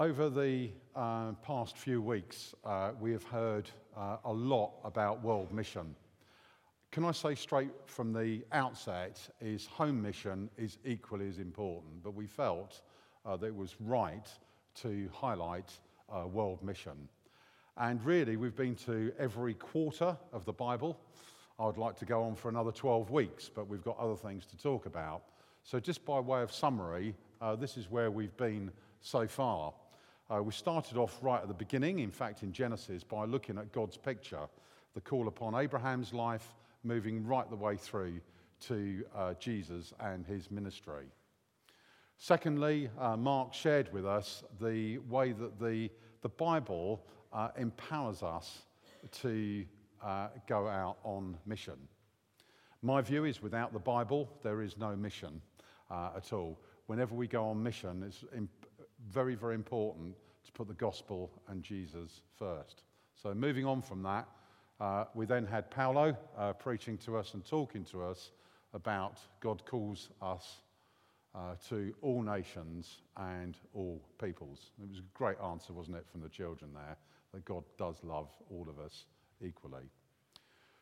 Over the uh, past few weeks, uh, we have heard uh, a lot about world mission. Can I say straight from the outset is home mission is equally as important, but we felt uh, that it was right to highlight uh, world mission. And really, we've been to every quarter of the Bible. I'd like to go on for another 12 weeks, but we've got other things to talk about. So, just by way of summary, uh, this is where we've been so far. Uh, we started off right at the beginning, in fact, in Genesis, by looking at God's picture, the call upon Abraham's life, moving right the way through to uh, Jesus and his ministry. Secondly, uh, Mark shared with us the way that the, the Bible uh, empowers us to uh, go out on mission. My view is without the Bible, there is no mission uh, at all. Whenever we go on mission, it's very, very important to put the gospel and Jesus first. So, moving on from that, uh, we then had Paolo uh, preaching to us and talking to us about God calls us uh, to all nations and all peoples. It was a great answer, wasn't it, from the children there, that God does love all of us equally.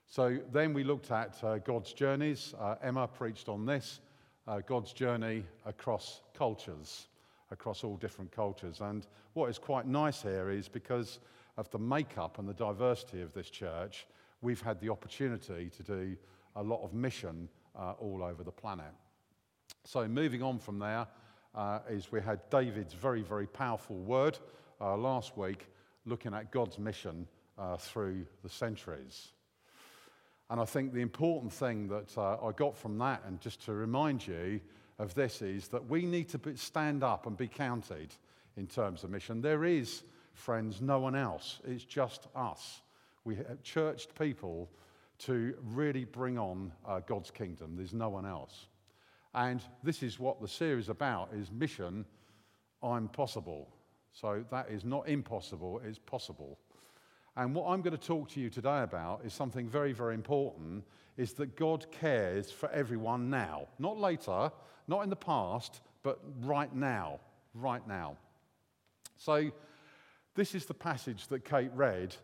So then we looked at uh, God's journeys. Uh, Emma preached on this uh, God's journey across cultures across all different cultures. And what is quite nice here is because of the makeup and the diversity of this church, we've had the opportunity to do a lot of mission uh, all over the planet. So, moving on from there, uh, is we had David's very, very powerful word uh, last week looking at God's mission uh, through the centuries. And I think the important thing that uh, I got from that, and just to remind you, of this is that we need to stand up and be counted in terms of mission. There is, friends, no one else. It's just us. We have churched people to really bring on uh, God's kingdom. There's no one else. And this is what the series is about is mission I'm possible. So that is not impossible, it's possible. And what I'm going to talk to you today about is something very, very important is that God cares for everyone now. Not later, not in the past, but right now. Right now. So, this is the passage that Kate read.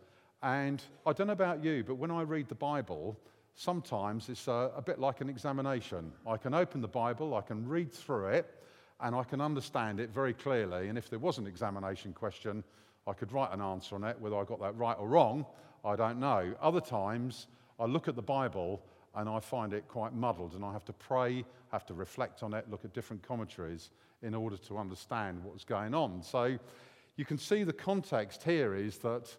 And I don't know about you, but when I read the Bible, sometimes it's a, a, bit like an examination. I can open the Bible, I can read through it, and I can understand it very clearly. And if there was an examination question, I could write an answer on it. Whether I got that right or wrong, I don't know. Other times, I look at the Bible and I find it quite muddled, and I have to pray, have to reflect on it, look at different commentaries in order to understand what's going on. So you can see the context here is that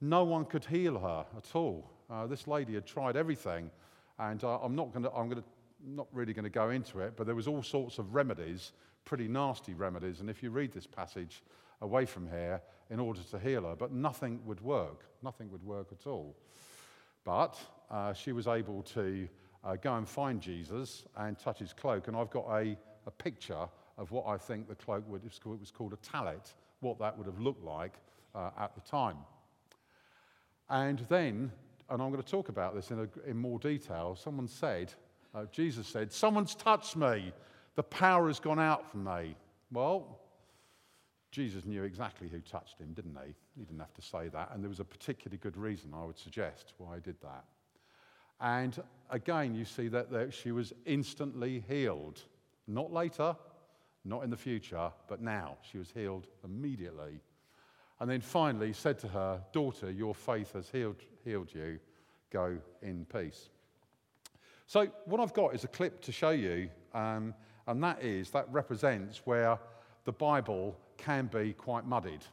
no one could heal her at all. Uh, this lady had tried everything, and uh, I'm not going to, I'm going to, not really going to go into it, but there was all sorts of remedies, pretty nasty remedies, and if you read this passage away from here in order to heal her, but nothing would work. Nothing would work at all. But uh, she was able to uh, go and find Jesus and touch his cloak. And I've got a, a picture of what I think the cloak would, it was called a tallit, what that would have looked like uh, at the time. And then, and I'm going to talk about this in, a, in more detail, someone said, uh, Jesus said, Someone's touched me. The power has gone out from me. Well, Jesus knew exactly who touched him, didn't he? He didn't have to say that. And there was a particularly good reason, I would suggest, why he did that. And again, you see that, that she was instantly healed. Not later, not in the future, but now. She was healed immediately. And then finally said to her, Daughter, your faith has healed, healed you. Go in peace. So, what I've got is a clip to show you, um, and that is, that represents where the Bible can be quite muddied,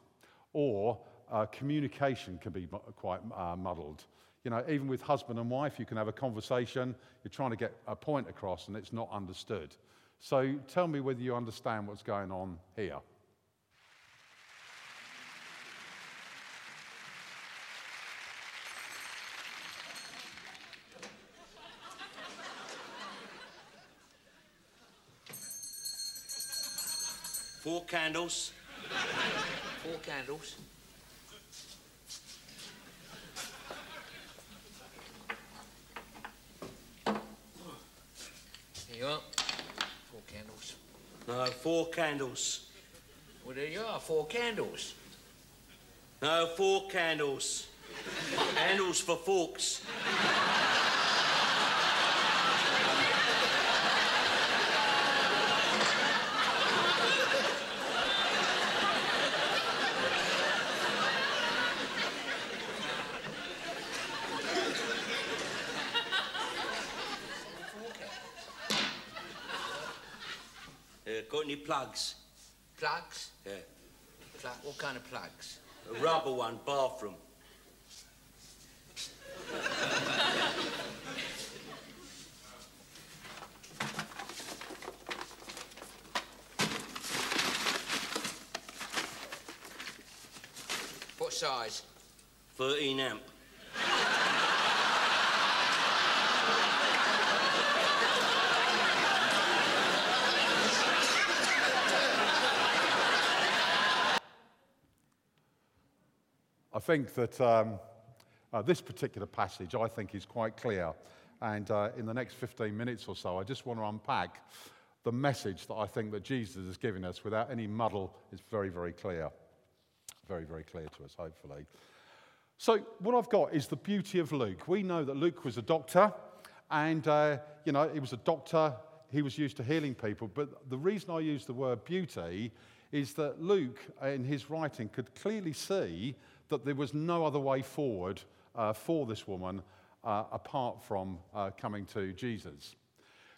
or uh, communication can be quite uh, muddled. You know, even with husband and wife, you can have a conversation, you're trying to get a point across, and it's not understood. So tell me whether you understand what's going on here. Four candles. Four candles. Here you are. Four candles. No, four candles. Well, there you are, four candles. No, four candles. Handles for forks. Uh, got any plugs? Plugs? Yeah. Plug, what kind of plugs? A rubber one, bathroom. What size? 13 amp. Think that um, uh, this particular passage, I think, is quite clear. And uh, in the next 15 minutes or so, I just want to unpack the message that I think that Jesus is giving us without any muddle. It's very, very clear. Very, very clear to us, hopefully. So, what I've got is the beauty of Luke. We know that Luke was a doctor, and, uh, you know, he was a doctor. He was used to healing people. But the reason I use the word beauty is that Luke, in his writing, could clearly see that there was no other way forward uh, for this woman uh, apart from uh, coming to Jesus.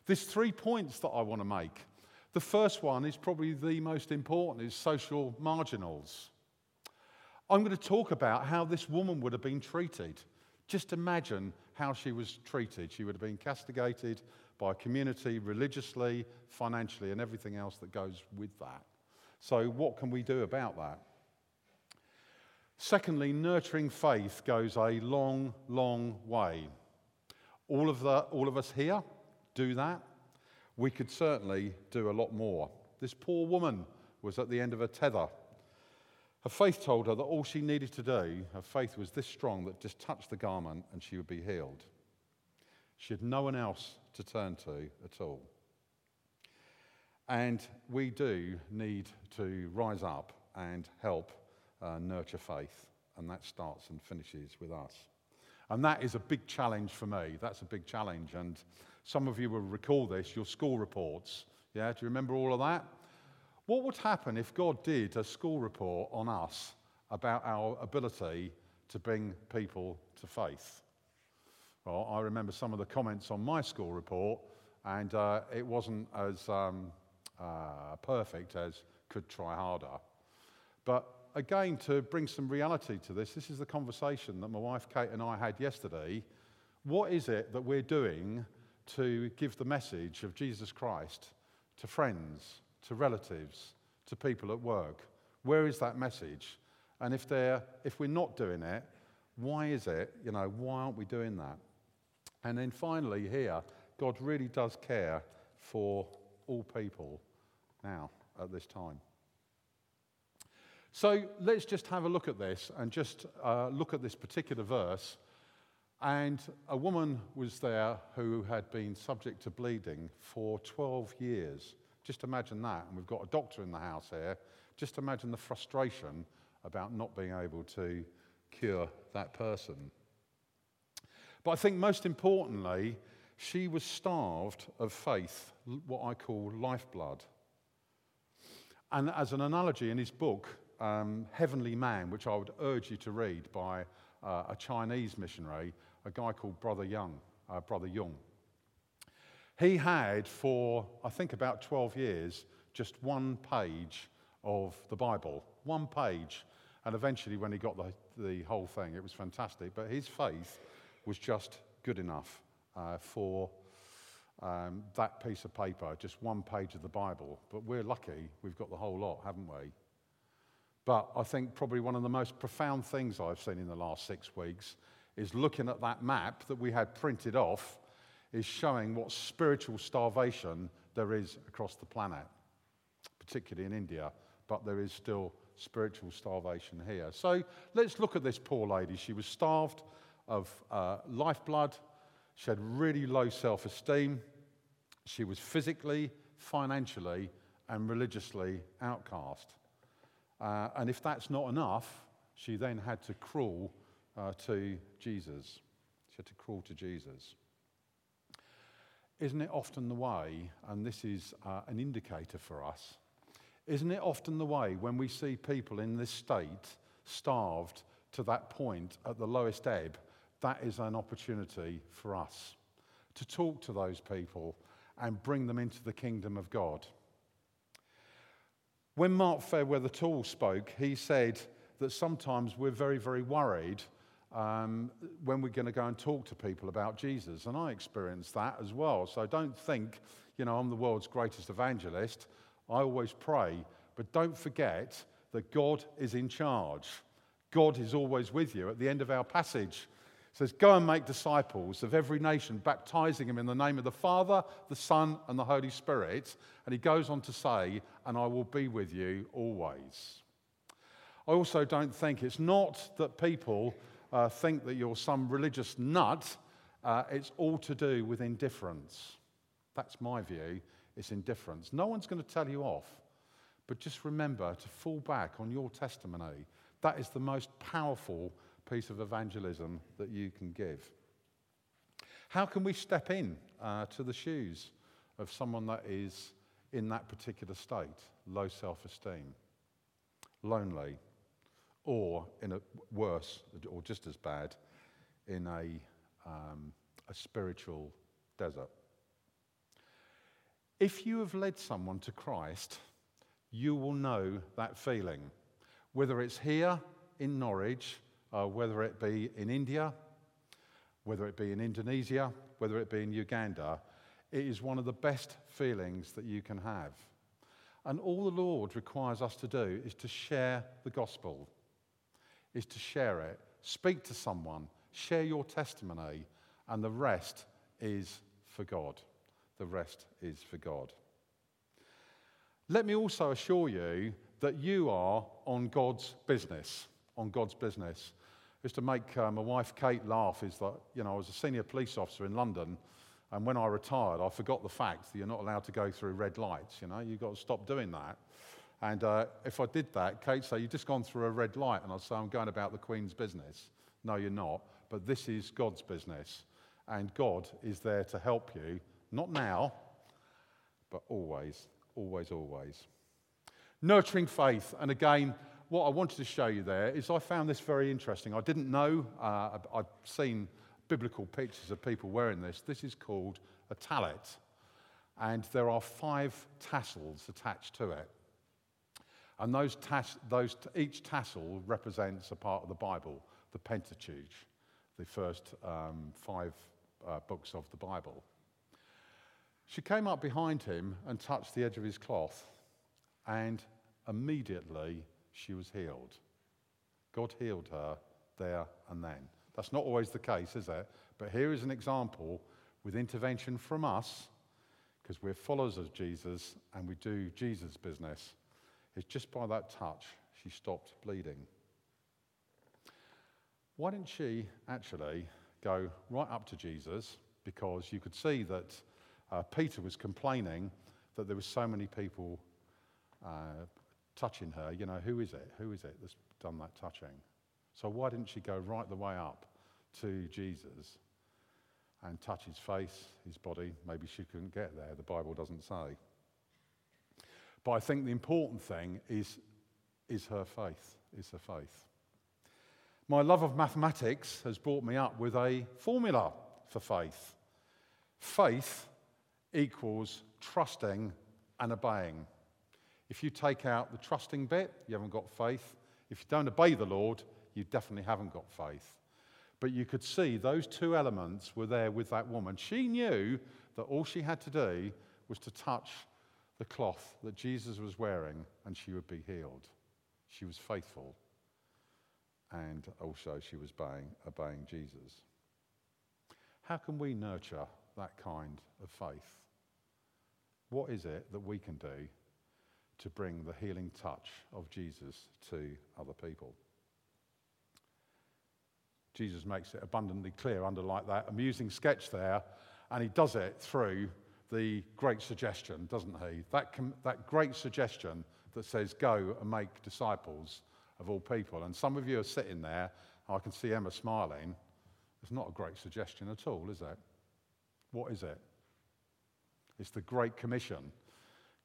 There's three points that I want to make. The first one is probably the most important, is social marginals. I'm going to talk about how this woman would have been treated. Just imagine how she was treated. She would have been castigated by a community religiously, financially, and everything else that goes with that. So, what can we do about that? Secondly, nurturing faith goes a long, long way. All of, the, all of us here do that. We could certainly do a lot more. This poor woman was at the end of her tether. Her faith told her that all she needed to do, her faith was this strong that just touched the garment and she would be healed. She had no one else to turn to at all. And we do need to rise up and help uh, nurture faith, and that starts and finishes with us. And that is a big challenge for me. That's a big challenge. And some of you will recall this, your school reports. Yeah, do you remember all of that? What would happen if God did a school report on us about our ability to bring people to faith? Well, I remember some of the comments on my school report, and uh, it wasn't as um, uh, perfect as could try harder. But again, to bring some reality to this, this is the conversation that my wife Kate and I had yesterday. What is it that we're doing to give the message of Jesus Christ to friends, to relatives, to people at work? Where is that message? And if, if we're not doing it, why is it? You know, why aren't we doing that? And then finally, here, God really does care for all people now at this time. So let's just have a look at this and just uh, look at this particular verse. And a woman was there who had been subject to bleeding for 12 years. Just imagine that. And we've got a doctor in the house here. Just imagine the frustration about not being able to cure that person. But I think most importantly, she was starved of faith, what I call lifeblood. And as an analogy in his book, um, Heavenly Man, which I would urge you to read by uh, a Chinese missionary, a guy called Brother Young, uh, Brother Jung. He had for, I think, about 12 years, just one page of the Bible, one page. And eventually, when he got the, the whole thing, it was fantastic. But his faith was just good enough uh, for um, that piece of paper, just one page of the Bible. But we're lucky we've got the whole lot, haven't we? But I think probably one of the most profound things I've seen in the last six weeks is looking at that map that we had printed off, is showing what spiritual starvation there is across the planet, particularly in India, but there is still spiritual starvation here. So let's look at this poor lady. She was starved of uh, lifeblood, she had really low self esteem, she was physically, financially, and religiously outcast. Uh, and if that's not enough, she then had to crawl uh, to Jesus. She had to crawl to Jesus. Isn't it often the way, and this is uh, an indicator for us, isn't it often the way when we see people in this state starved to that point at the lowest ebb, that is an opportunity for us to talk to those people and bring them into the kingdom of God. When Mark Fairweather Tall spoke, he said that sometimes we're very, very worried um, when we're going to go and talk to people about Jesus. And I experienced that as well. So don't think, you know, I'm the world's greatest evangelist. I always pray. But don't forget that God is in charge. God is always with you. At the end of our passage, says, Go and make disciples of every nation, baptizing them in the name of the Father, the Son, and the Holy Spirit. And he goes on to say, And I will be with you always. I also don't think it's not that people uh, think that you're some religious nut, uh, it's all to do with indifference. That's my view, it's indifference. No one's going to tell you off, but just remember to fall back on your testimony. That is the most powerful piece of evangelism that you can give. How can we step in uh, to the shoes of someone that is in that particular state, low self esteem, lonely, or in a worse, or just as bad, in a, um, a spiritual desert? If you have led someone to Christ, you will know that feeling. Whether it's here in Norwich uh, whether it be in India, whether it be in Indonesia, whether it be in Uganda, it is one of the best feelings that you can have. And all the Lord requires us to do is to share the gospel, is to share it, speak to someone, share your testimony, and the rest is for God. The rest is for God. Let me also assure you that you are on God's business on God's business. Just to make uh, my wife Kate laugh is that, you know, I was a senior police officer in London, and when I retired, I forgot the fact that you're not allowed to go through red lights, you know, you've got to stop doing that. And uh, if I did that, Kate say, you've just gone through a red light, and I'd say, I'm going about the Queen's business. No, you're not, but this is God's business, and God is there to help you, not now, but always, always, always. Nurturing faith, and again, what I wanted to show you there is I found this very interesting. I didn't know, uh, I'd seen biblical pictures of people wearing this. This is called a tallit, and there are five tassels attached to it. And those, tas- those each tassel represents a part of the Bible, the Pentateuch, the first um, five uh, books of the Bible. She came up behind him and touched the edge of his cloth, and immediately she was healed. God healed her there and then. That's not always the case, is it? But here is an example with intervention from us, because we're followers of Jesus and we do Jesus' business. It's just by that touch she stopped bleeding. Why didn't she actually go right up to Jesus? Because you could see that uh, Peter was complaining that there were so many people uh, touching her, you know, who is it? Who is it that's done that touching? So why didn't she go right the way up to Jesus and touch his face, his body? Maybe she couldn't get there. The Bible doesn't say. But I think the important thing is, is her faith, is her faith. My love of mathematics has brought me up with a formula for faith. Faith equals trusting and obeying. If you take out the trusting bit, you haven't got faith. If you don't obey the Lord, you definitely haven't got faith. But you could see those two elements were there with that woman. She knew that all she had to do was to touch the cloth that Jesus was wearing and she would be healed. She was faithful and also she was obeying, obeying Jesus. How can we nurture that kind of faith? What is it that we can do to bring the healing touch of Jesus to other people. Jesus makes it abundantly clear under like that amusing sketch there, and he does it through the great suggestion, doesn't he? That, com- that great suggestion that says, Go and make disciples of all people. And some of you are sitting there, I can see Emma smiling. It's not a great suggestion at all, is it? What is it? It's the Great Commission.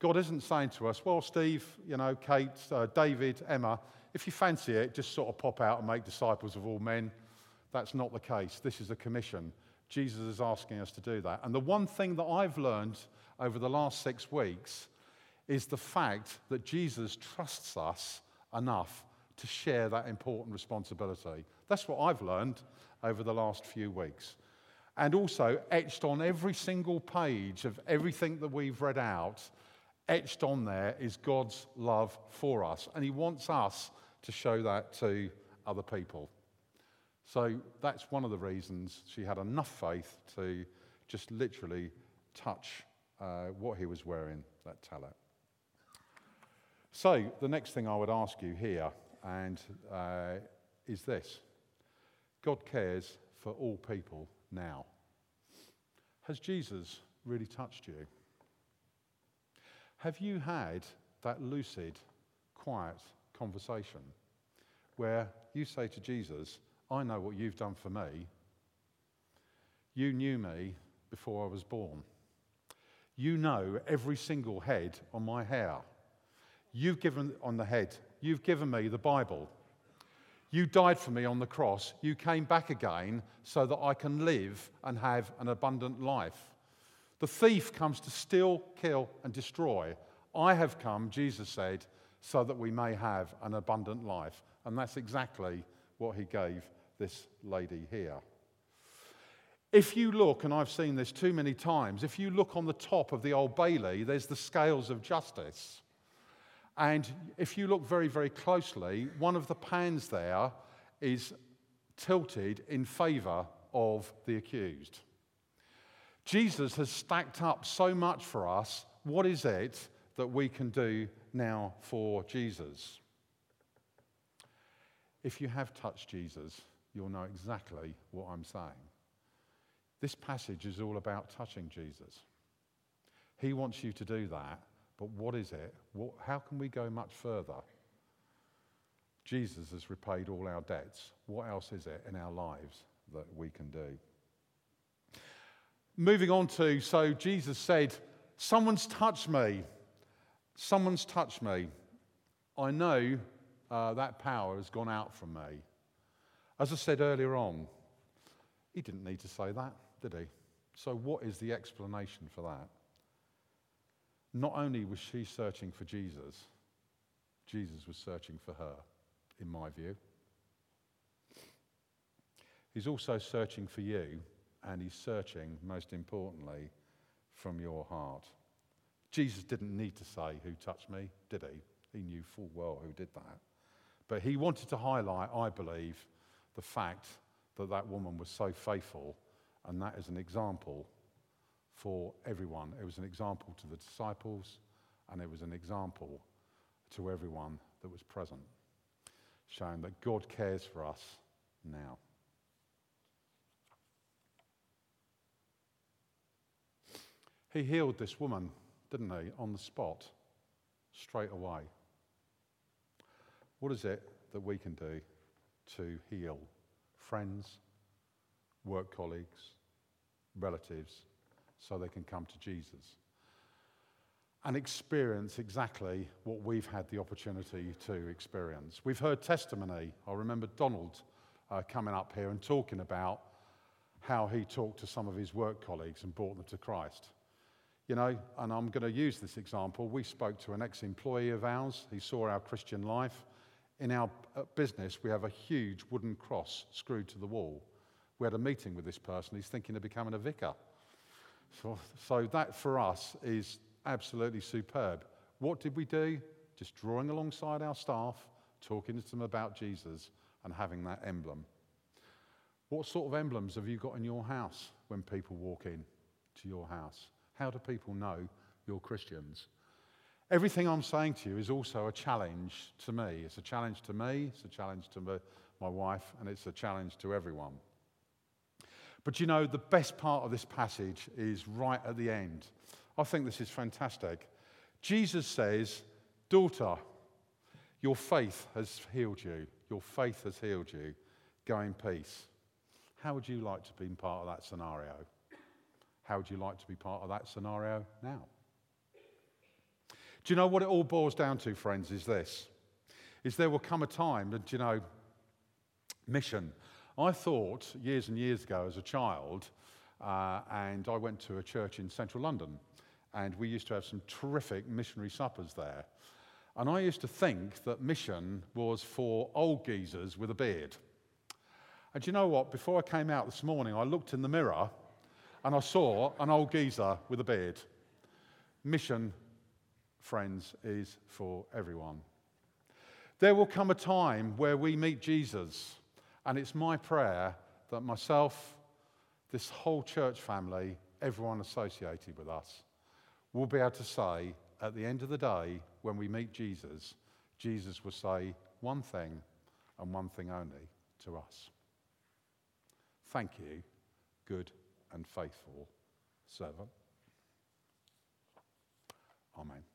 God isn't saying to us, well, Steve, you know, Kate, uh, David, Emma, if you fancy it, just sort of pop out and make disciples of all men. That's not the case. This is a commission. Jesus is asking us to do that. And the one thing that I've learned over the last six weeks is the fact that Jesus trusts us enough to share that important responsibility. That's what I've learned over the last few weeks. And also, etched on every single page of everything that we've read out, etched on there is God's love for us. And He wants us to show that to other people. So that's one of the reasons she had enough faith to just literally touch uh, what he was wearing, that tallit. So the next thing I would ask you here and uh, is this God cares for all people now. Has Jesus really touched you? Have you had that lucid, quiet conversation where you say to Jesus, I know what you've done for me. You knew me before I was born. You know every single head on my hair. You've given on the head. You've given me the Bible. You died for me on the cross. You came back again so that I can live and have an abundant life. The thief comes to steal, kill, and destroy. I have come, Jesus said, so that we may have an abundant life. And that's exactly what he gave this lady here. If you look, and I've seen this too many times, if you look on the top of the Old Bailey, there's the scales of justice. And if you look very, very closely, one of the pans there is tilted in favor of the accused. Jesus has stacked up so much for us. What is it that we can do now for Jesus? If you have touched Jesus, you'll know exactly what I'm saying. This passage is all about touching Jesus. He wants you to do that, but what is it? What, how can we go much further? Jesus has repaid all our debts. What else is it in our lives that we can do? Moving on to, so Jesus said, Someone's touched me. Someone's touched me. I know uh, that power has gone out from me. As I said earlier on, he didn't need to say that, did he? So, what is the explanation for that? Not only was she searching for Jesus, Jesus was searching for her, in my view. He's also searching for you, and he's searching, most importantly, from your heart. Jesus didn't need to say, Who touched me? Did he? He knew full well who did that. But he wanted to highlight, I believe, the fact that that woman was so faithful, and that is an example for everyone. It was an example to the disciples, and it was an example to everyone that was present, showing that God cares for us now. He healed this woman, didn't he, on the spot, straight away. What is it that we can do to heal friends, work colleagues, relatives, so they can come to Jesus and experience exactly what we've had the opportunity to experience. We've heard testimony. I remember Donald uh, coming up here and talking about how he talked to some of his work colleagues and brought them to Christ. You know, and I'm going to use this example. We spoke to an ex employee of ours. He saw our Christian life in our uh, business, we have a huge wooden cross screwed to the wall. We had a meeting with this person. He's thinking of becoming a vicar. So, so that for us is absolutely superb. What did we do? Just drawing alongside our staff, talking to them about Jesus, and having that emblem. What sort of emblems have you got in your house when people walk in to your house? How do people know you're Christians? Everything I'm saying to you is also a challenge to me. It's a challenge to me, it's a challenge to my wife, and it's a challenge to everyone. But you know, the best part of this passage is right at the end. I think this is fantastic. Jesus says, Daughter, your faith has healed you. Your faith has healed you. Go in peace. How would you like to be part of that scenario? How would you like to be part of that scenario now? Do you know what it all boils down to, friends? Is this: is there will come a time that you know, mission. I thought years and years ago as a child, uh, and I went to a church in central London, and we used to have some terrific missionary suppers there. And I used to think that mission was for old geezers with a beard. And you know what? Before I came out this morning, I looked in the mirror and I saw an old geezer with a beard. Mission, friends, is for everyone. There will come a time where we meet Jesus, and it's my prayer that myself, this whole church family, everyone associated with us, will be able to say at the end of the day, when we meet Jesus, Jesus will say one thing and one thing only to us Thank you, good and faithful servant. Amen.